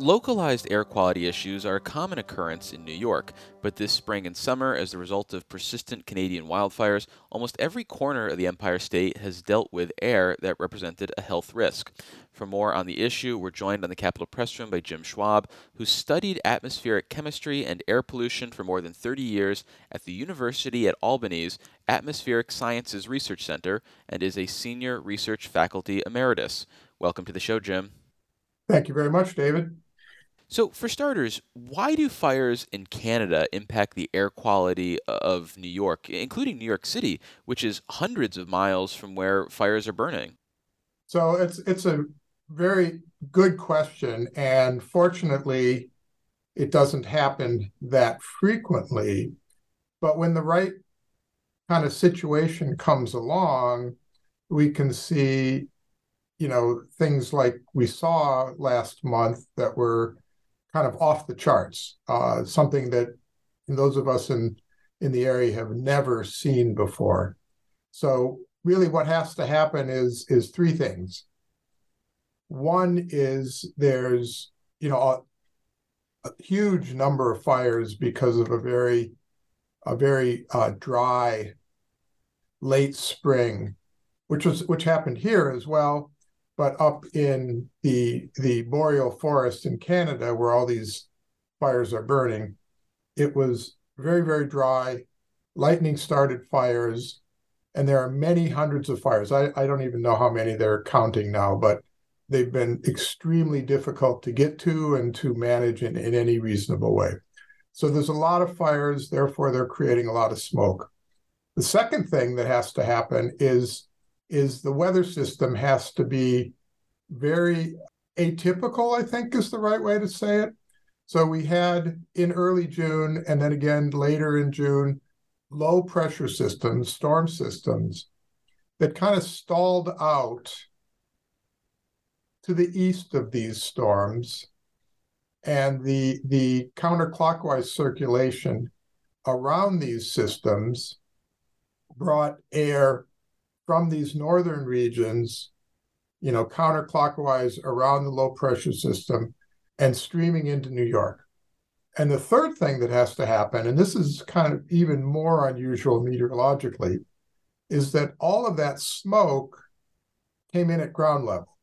Localized air quality issues are a common occurrence in New York, but this spring and summer, as a result of persistent Canadian wildfires, almost every corner of the Empire State has dealt with air that represented a health risk. For more on the issue, we're joined on the Capitol Press Room by Jim Schwab, who studied atmospheric chemistry and air pollution for more than 30 years at the University at Albany's Atmospheric Sciences Research Center and is a senior research faculty emeritus. Welcome to the show, Jim. Thank you very much, David. So, for starters, why do fires in Canada impact the air quality of New York, including New York City, which is hundreds of miles from where fires are burning? So, it's it's a very good question, and fortunately, it doesn't happen that frequently. But when the right kind of situation comes along, we can see, you know, things like we saw last month that were kind of off the charts, uh, something that those of us in in the area have never seen before. So really, what has to happen is is three things. One is there's you know a, a huge number of fires because of a very a very uh, dry late spring, which was which happened here as well but up in the the boreal forest in Canada, where all these fires are burning, it was very very dry. Lightning started fires, and there are many hundreds of fires. I, I don't even know how many they're counting now, but they've been extremely difficult to get to and to manage in, in any reasonable way. So there's a lot of fires, therefore they're creating a lot of smoke. The second thing that has to happen is is the weather system has to be very atypical, I think is the right way to say it. So we had in early June and then again later in June, low pressure systems, storm systems that kind of stalled out to the east of these storms. And the, the counterclockwise circulation around these systems brought air from these northern regions, you know, counterclockwise around the low pressure system and streaming into New York. And the third thing that has to happen, and this is kind of even more unusual meteorologically, is that all of that smoke came in at ground level.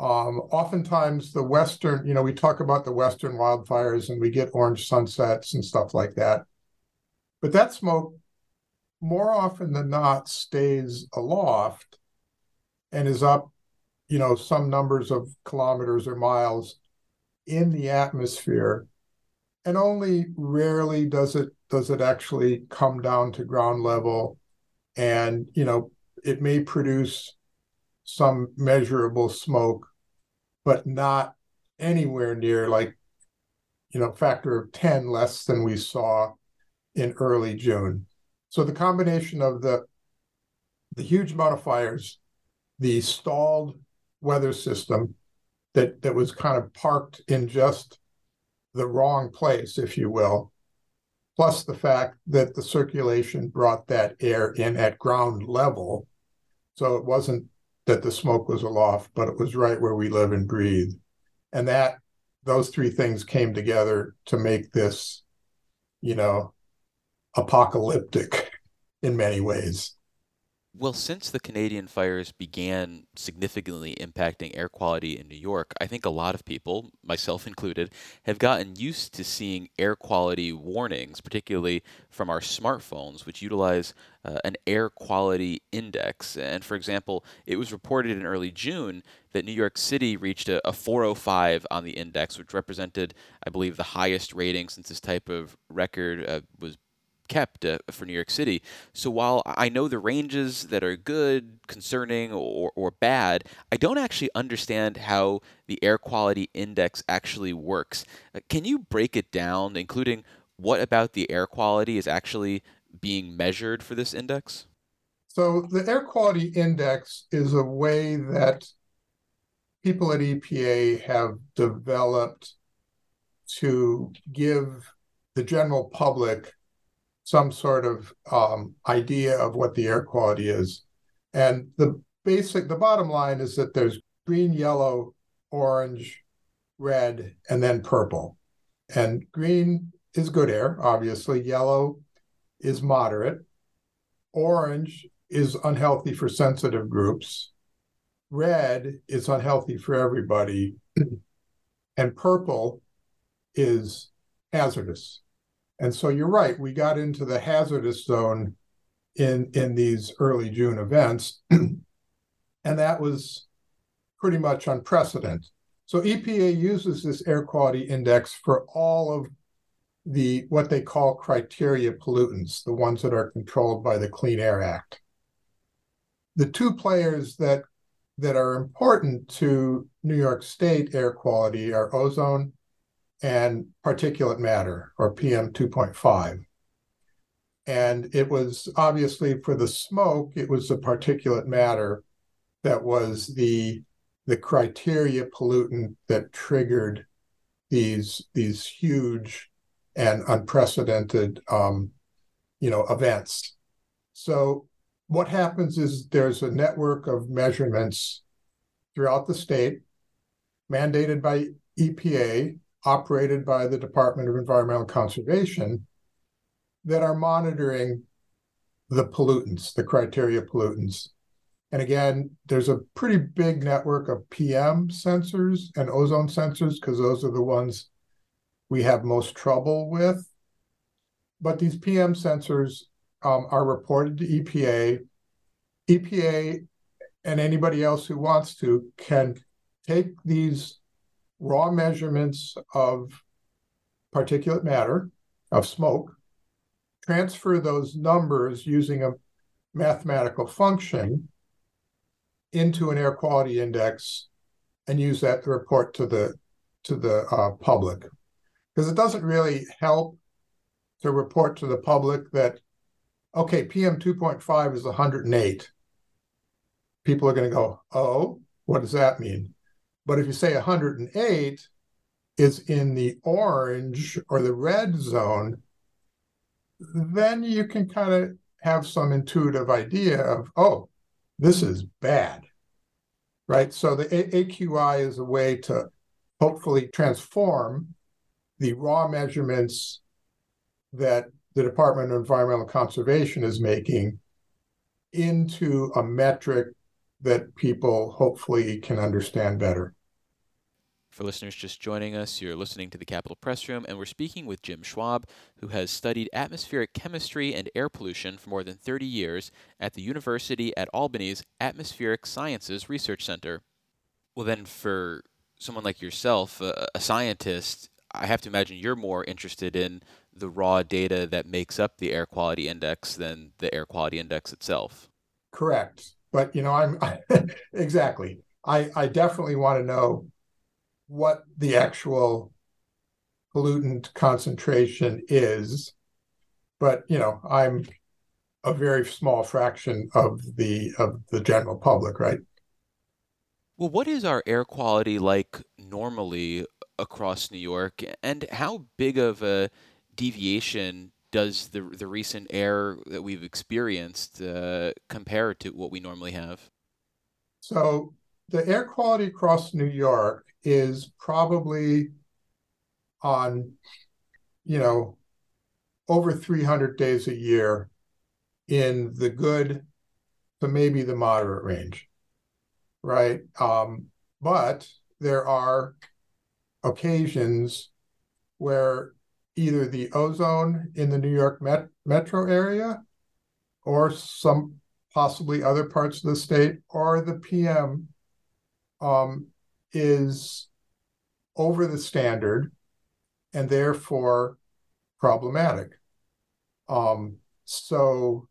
Um, oftentimes, the Western, you know, we talk about the Western wildfires and we get orange sunsets and stuff like that. But that smoke more often than not stays aloft and is up, you know, some numbers of kilometers or miles in the atmosphere. And only rarely does it does it actually come down to ground level. And, you know, it may produce some measurable smoke, but not anywhere near like, you know, factor of 10 less than we saw in early June. So the combination of the the huge modifiers, the stalled weather system that that was kind of parked in just the wrong place, if you will, plus the fact that the circulation brought that air in at ground level. So it wasn't that the smoke was aloft, but it was right where we live and breathe. And that those three things came together to make this, you know, apocalyptic in many ways. Well, since the Canadian fires began significantly impacting air quality in New York, I think a lot of people, myself included, have gotten used to seeing air quality warnings, particularly from our smartphones, which utilize uh, an air quality index. And for example, it was reported in early June that New York City reached a, a 405 on the index, which represented, I believe, the highest rating since this type of record uh, was kept uh, for New York City. So while I know the ranges that are good, concerning, or, or bad, I don't actually understand how the air quality index actually works. Uh, can you break it down, including what about the air quality is actually being measured for this index? So the air quality index is a way that people at EPA have developed to give the general public some sort of um, idea of what the air quality is. And the basic, the bottom line is that there's green, yellow, orange, red, and then purple. And green is good air, obviously. Yellow is moderate. Orange is unhealthy for sensitive groups. Red is unhealthy for everybody. and purple is hazardous. And so you're right, we got into the hazardous zone in in these early June events. and that was pretty much unprecedented. So EPA uses this air quality index for all of the what they call criteria pollutants, the ones that are controlled by the Clean Air Act. The two players that that are important to New York State air quality are ozone and particulate matter, or PM 2.5. And it was obviously for the smoke, it was the particulate matter that was the the criteria pollutant that triggered these these huge and unprecedented um, you know events. So what happens is there's a network of measurements throughout the state, mandated by EPA, operated by the Department of Environmental Conservation, that are monitoring the pollutants, the criteria pollutants. And again, there's a pretty big network of PM sensors and ozone sensors because those are the ones we have most trouble with. But these PM sensors um, are reported to EPA. EPA and anybody else who wants to can take these raw measurements of particulate matter, of smoke, transfer those numbers using a mathematical function into an air quality index and use that to report to the to the uh, public. Because it doesn't really help to report to the public that okay pm 2.5 is 108 people are going to go oh what does that mean but if you say 108 is in the orange or the red zone then you can kind of have some intuitive idea of oh this is bad right so the aqi is a way to hopefully transform the raw measurements that the Department of Environmental Conservation is making into a metric that people hopefully can understand better. For listeners just joining us, you're listening to the Capitol Press Room, and we're speaking with Jim Schwab, who has studied atmospheric chemistry and air pollution for more than 30 years at the University at Albany's Atmospheric Sciences Research Center. Well, then, for someone like yourself, a, a scientist, I have to imagine you're more interested in the raw data that makes up the air quality index than the air quality index itself. Correct. But you know, I'm exactly. I, I definitely want to know what the actual pollutant concentration is. But you know, I'm a very small fraction of the of the general public, right? Well, what is our air quality like normally across New York, and how big of a deviation does the the recent air that we've experienced uh, compare to what we normally have? So the air quality across New York is probably on, you know, over 300 days a year in the good to maybe the moderate range, right? Um, but there are occasions where either the ozone in the New York met- metro area or some possibly other parts of the state or the PM um, is over the standard and therefore problematic. Um, so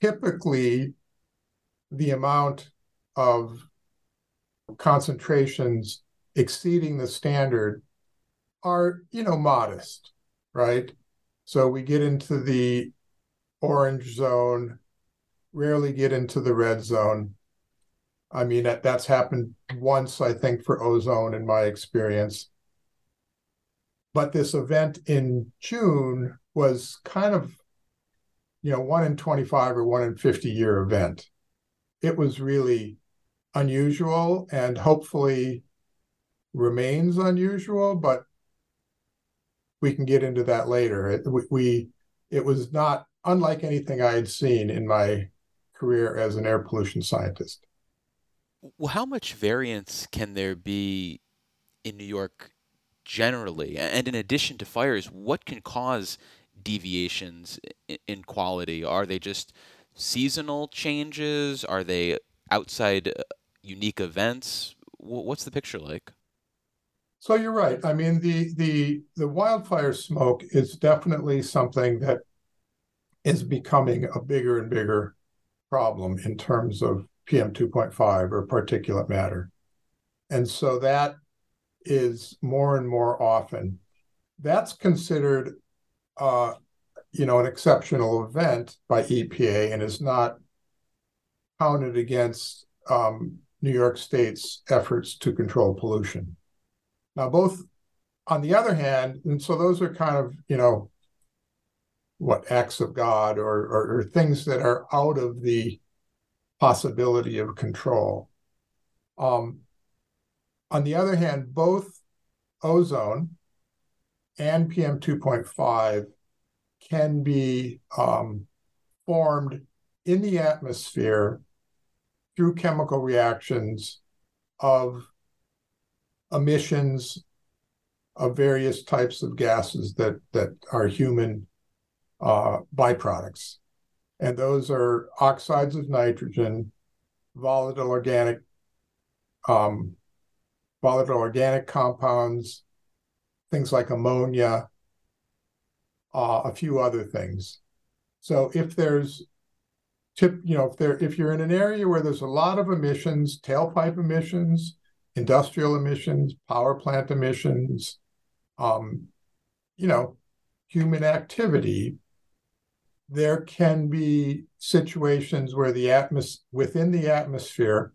typically, the amount of concentrations exceeding the standard are, you know, modest, right? So we get into the orange zone, rarely get into the red zone. I mean, that, that's happened once, I think, for ozone in my experience. But this event in June was kind of, you know, one in 25 or one in 50 year event. It was really unusual and hopefully remains unusual, but we can get into that later. It, we, we it was not unlike anything I had seen in my career as an air pollution scientist. Well, how much variance can there be in New York generally? And in addition to fires, what can cause deviations in quality? Are they just seasonal changes? Are they outside uh, unique events? What's the picture like? So you're right. I mean, the the the wildfire smoke is definitely something that is becoming a bigger and bigger problem in terms of PM 2.5 or particulate matter. And so that is more and more often. That's considered, uh, you know, an exceptional event by EPA and is not counted against um, New York State's efforts to control pollution. Now, both on the other hand, and so those are kind of, you know, what acts of God or, or, or things that are out of the possibility of control. Um, on the other hand, both ozone and PM 2.5 can be um, formed in the atmosphere through chemical reactions of emissions of various types of gases that that are human uh, byproducts, and those are oxides of nitrogen, volatile organic um, volatile organic compounds, things like ammonia, uh, a few other things. So if there's tip, you know, if there if you're in an area where there's a lot of emissions, tailpipe emissions, industrial emissions, power plant emissions, um, you know, human activity, there can be situations where the atmos- within the atmosphere,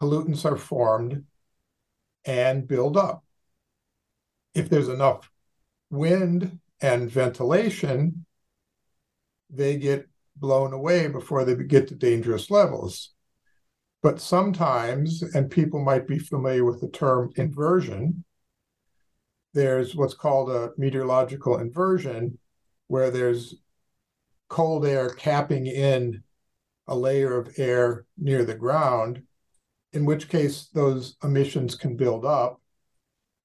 pollutants are formed and build up. If there's enough wind and ventilation, they get blown away before they get to dangerous levels. But sometimes, and people might be familiar with the term inversion, there's what's called a meteorological inversion, where there's cold air capping in a layer of air near the ground, in which case those emissions can build up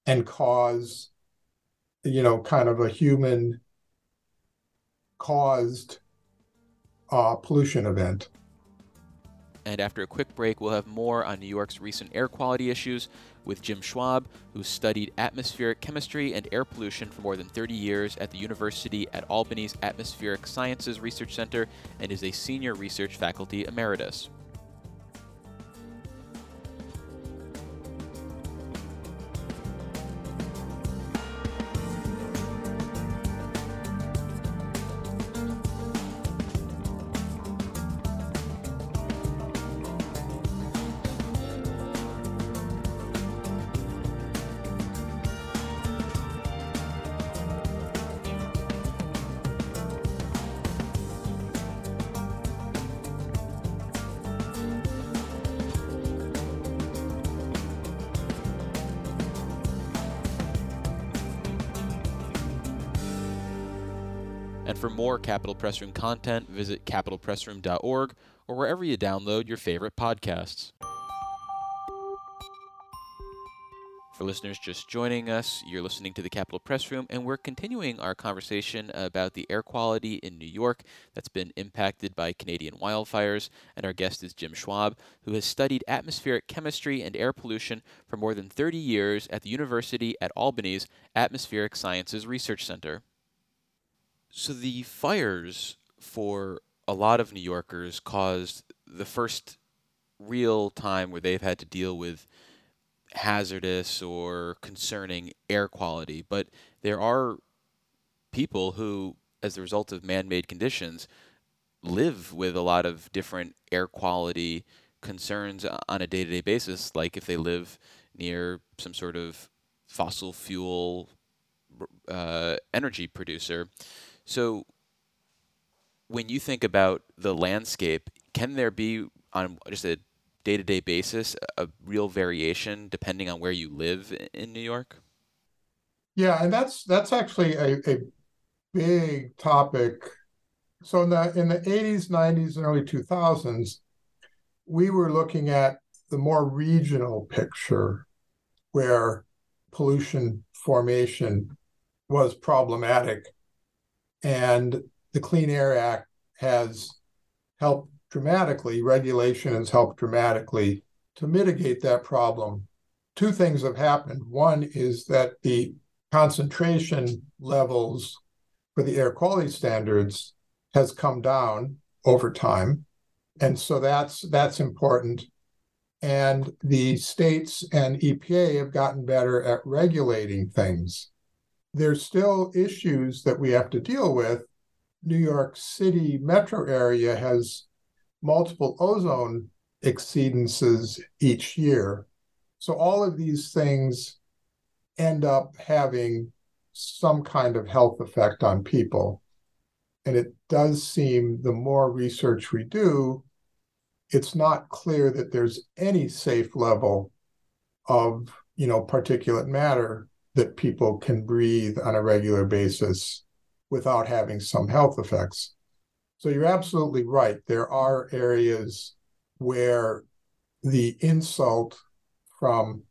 and cause, you know, kind of a human caused uh, pollution event. And after a quick break, we'll have more on New York's recent air quality issues with Jim Schwab, who studied atmospheric chemistry and air pollution for more than 30 years at the University at Albany's Atmospheric Sciences Research Center and is a senior research faculty emeritus. Capitol Press Room content, visit capitolpressroom.org or wherever you download your favorite podcasts. For listeners just joining us, you're listening to the Capitol Press Room, and we're continuing our conversation about the air quality in New York that's been impacted by Canadian wildfires. And our guest is Jim Schwab, who has studied atmospheric chemistry and air pollution for more than 30 years at the University at Albany's Atmospheric Sciences Research Center. So the fires for a lot of New Yorkers caused the first real time where they've had to deal with hazardous or concerning air quality. But there are people who, as a result of man made conditions, live with a lot of different air quality concerns on a day to day basis, like if they live near some sort of fossil fuel uh, energy producer. So when you think about the landscape, can there be on just a day to day basis a real variation depending on where you live in New York? Yeah, and that's that's actually a, a big topic. So in the in the 80s, 90s, and early 2000s, we were looking at the more regional picture where pollution formation was problematic. And the Clean Air Act has helped dramatically, regulation has helped dramatically to mitigate that problem. Two things have happened. One is that the concentration levels for the air quality standards has come down over time. And so that's that's important. And the states and EPA have gotten better at regulating things. There's still issues that we have to deal with. New York City metro area has multiple ozone exceedances each year. So all of these things end up having some kind of health effect on people. And it does seem the more research we do, it's not clear that there's any safe level of, you know, particulate matter that people can breathe on a regular basis without having some health effects. So you're absolutely right. There are areas where the insult from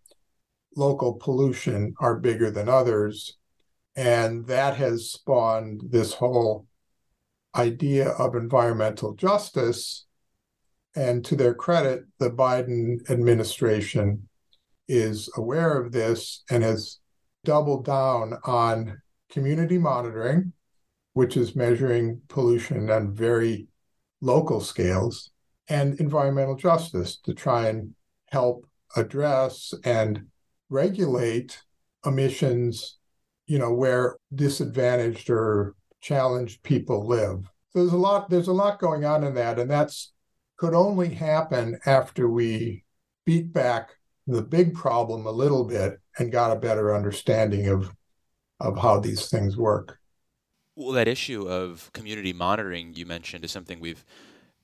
local pollution are bigger than others. And that has spawned this whole idea of environmental justice. And to their credit, the Biden administration is aware of this and has doubled down on community monitoring, which is measuring pollution on very local scales, and environmental justice to try and help address and regulate emissions, you know, where disadvantaged or challenged people live. So there's a lot there's a lot going on in that and that's could only happen after we beat back the big problem a little bit and got a better understanding of of how these things work. Well, that issue of community monitoring you mentioned is something we've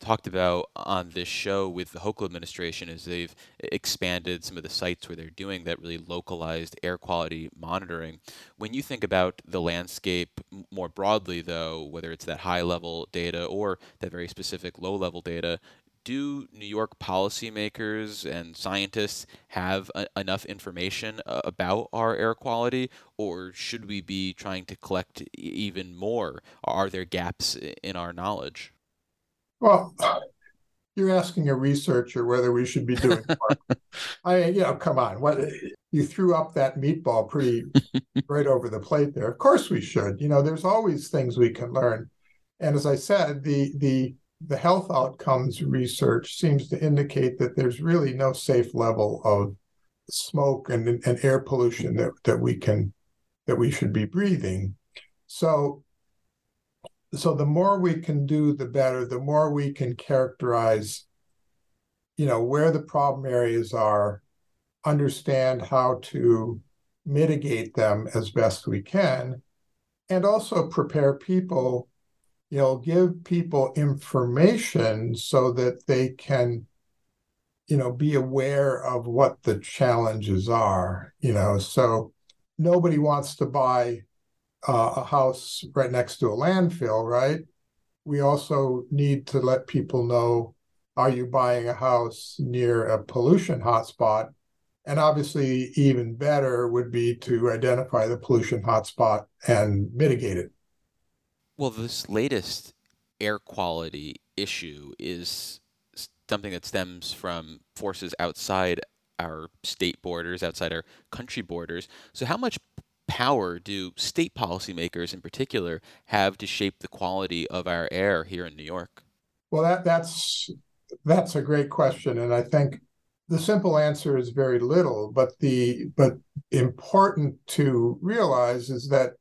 talked about on this show with the Hochul administration is they've expanded some of the sites where they're doing that really localized air quality monitoring. When you think about the landscape more broadly, though, whether it's that high level data or that very specific low level data, do New York policymakers and scientists have a- enough information uh, about our air quality, or should we be trying to collect even more? Are there gaps in our knowledge? Well, you're asking a researcher whether we should be doing more. I, you know, come on, what you threw up that meatball pretty right over the plate there. Of course we should. You know, there's always things we can learn. And as I said, the the the health outcomes research seems to indicate that there's really no safe level of smoke and, and air pollution that, that we can that we should be breathing. So so the more we can do the better the more we can characterize you know where the problem areas are understand how to mitigate them as best we can and also prepare people you know give people information so that they can you know be aware of what the challenges are you know so nobody wants to buy uh, a house right next to a landfill, right? We also need to let people know are you buying a house near a pollution hotspot? And obviously, even better would be to identify the pollution hotspot and mitigate it. Well, this latest air quality issue is something that stems from forces outside our state borders, outside our country borders. So, how much power do state policymakers in particular have to shape the quality of our air here in New York? Well, that that's that's a great question, and I think the simple answer is very little. But the but important to realize is that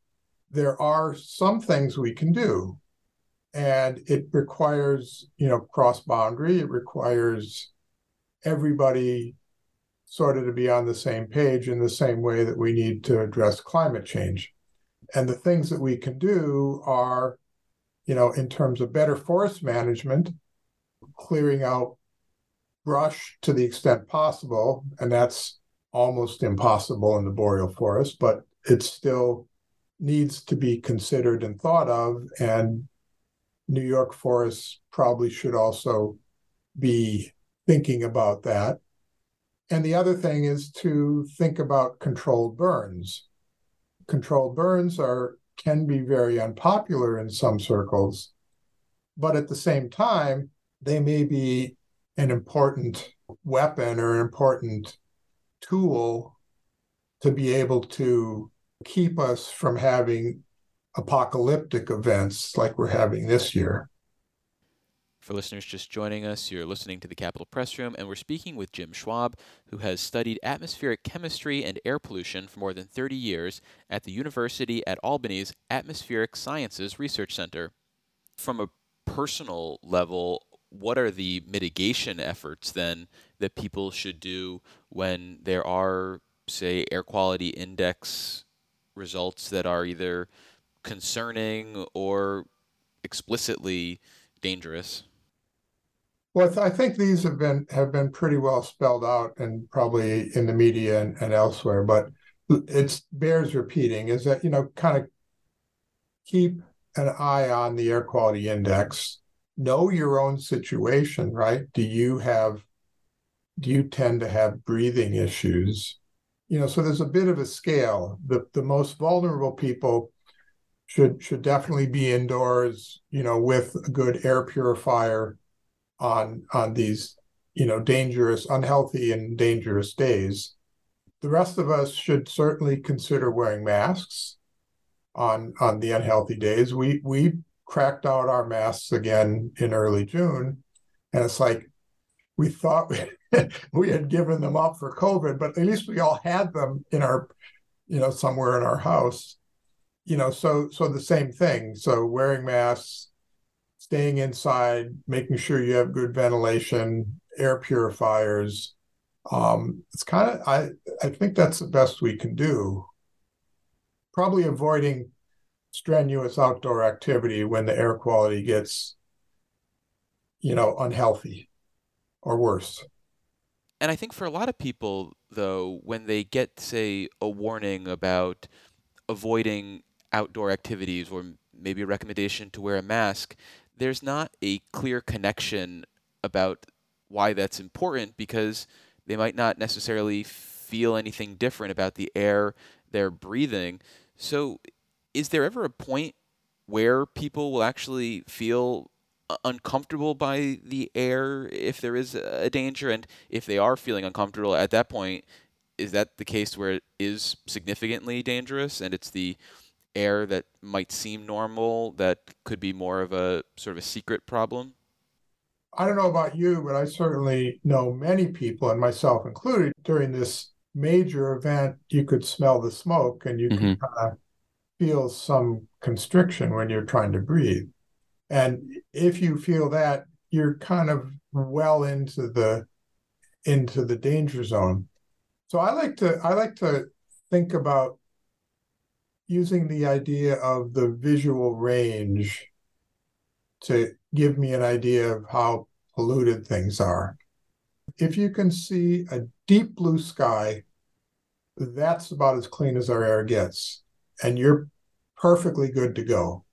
there are some things we can do, and it requires you know cross boundary. It requires everybody sort of to be on the same page in the same way that we need to address climate change. And the things that we can do are, you know, in terms of better forest management, clearing out brush to the extent possible, and that's almost impossible in the boreal forest, but it's still needs to be considered and thought of. And New York forests probably should also be thinking about that. And the other thing is to think about controlled burns. Controlled burns are can be very unpopular in some circles, but at the same time, they may be an important weapon or an important tool to be able to keep us from having apocalyptic events like we're having this year. For listeners just joining us, you're listening to the Capitol Press Room, and we're speaking with Jim Schwab, who has studied atmospheric chemistry and air pollution for more than 30 years at the University at Albany's Atmospheric Sciences Research Center. From a personal level, what are the mitigation efforts then that people should do when there are, say, air quality index results that are either concerning or explicitly dangerous? Well, I think these have been have been pretty well spelled out and probably in the media and, and elsewhere, but it bears repeating is that you know kind of keep an eye on the air quality index, know your own situation, right? Do you have do you tend to have breathing issues? You know, so there's a bit of a scale. The the most vulnerable people should should definitely be indoors, you know, with a good air purifier on on these you know dangerous unhealthy and dangerous days the rest of us should certainly consider wearing masks on on the unhealthy days we we cracked out our masks again in early june and it's like we thought we, we had given them up for covid but at least we all had them in our you know somewhere in our house you know so so the same thing so wearing masks staying inside, making sure you have good ventilation, air purifiers. Um, it's kind of I I think that's the best we can do. Probably avoiding strenuous outdoor activity when the air quality gets you know unhealthy or worse. And I think for a lot of people though when they get say a warning about avoiding outdoor activities or maybe a recommendation to wear a mask, there's not a clear connection about why that's important because they might not necessarily feel anything different about the air they're breathing. So, is there ever a point where people will actually feel uncomfortable by the air if there is a danger? And if they are feeling uncomfortable at that point, is that the case where it is significantly dangerous and it's the air that might seem normal that could be more of a sort of a secret problem? I don't know about you, but I certainly know many people, and myself included, during this major event, you could smell the smoke and you mm-hmm. could uh, feel some constriction when you're trying to breathe. And if you feel that, you're kind of well into the into the danger zone. So I like to I like to think about using the idea of the visual range to give me an idea of how polluted things are. If you can see a deep blue sky, that's about as clean as our air gets, and you're perfectly good to go.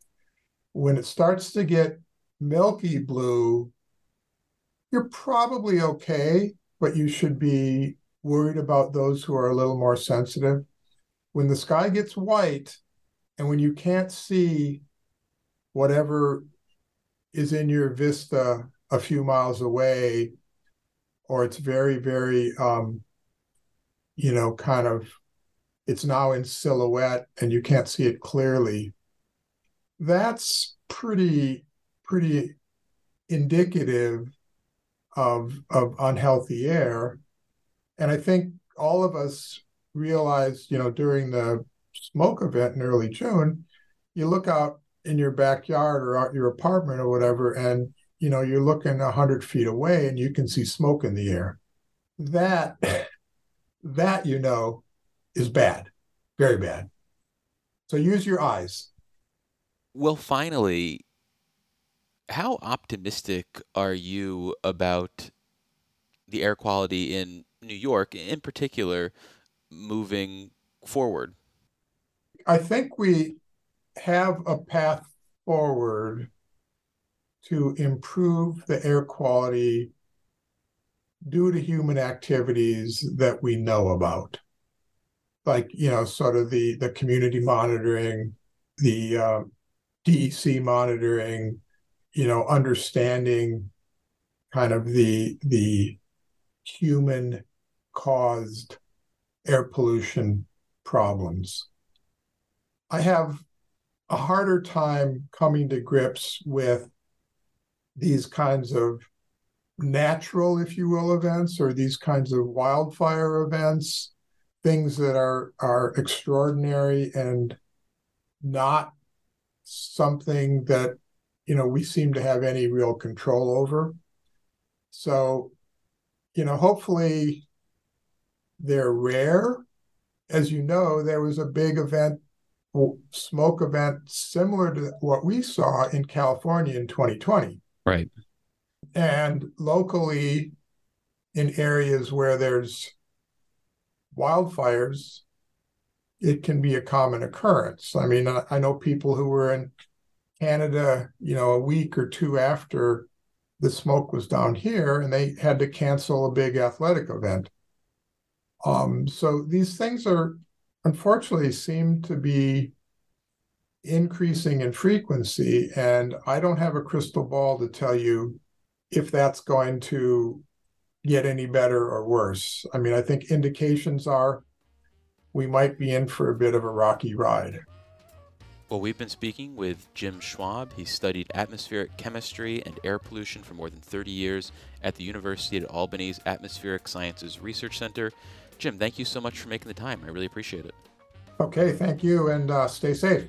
When it starts to get milky blue, you're probably okay, but you should be worried about those who are a little more sensitive. When the sky gets white and when you can't see whatever is in your vista a few miles away or it's very very um, you know kind of it's now in silhouette and you can't see it clearly that's pretty pretty indicative of of unhealthy air and i think all of us realized, you know, during the smoke event in early June, you look out in your backyard or out your apartment or whatever, and you know, you're looking a hundred feet away and you can see smoke in the air. That that you know is bad, very bad. So use your eyes. Well, finally, how optimistic are you about the air quality in New York, in particular, moving forward? I think we have a path forward to improve the air quality due to human activities that we know about like you know sort of the the community monitoring the uh, dec monitoring you know understanding kind of the the human caused air pollution problems. I have a harder time coming to grips with these kinds of natural, if you will, events or these kinds of wildfire events, things that are are extraordinary and not something that you know we seem to have any real control over. So, you know, hopefully they're rare. As you know, there was a big event, smoke event similar to what we saw in California in 2020 Right. And locally, in areas where there's wildfires, it can be a common occurrence. I mean, I know people who were in Canada, you know, a week or two after the smoke was down here, and they had to cancel a big athletic event. Um, so these things are unfortunately seem to be increasing in frequency. And I don't have a crystal ball to tell you if that's going to get any better or worse. I mean, I think indications are we might be in for a bit of a rocky ride. Well, we've been speaking with Jim Schwab. He studied atmospheric chemistry and air pollution for more than 30 years at the University of Albany's Atmospheric Sciences Research Center. Jim, thank you so much for making the time. I really appreciate it. Okay, thank you, and uh, stay safe.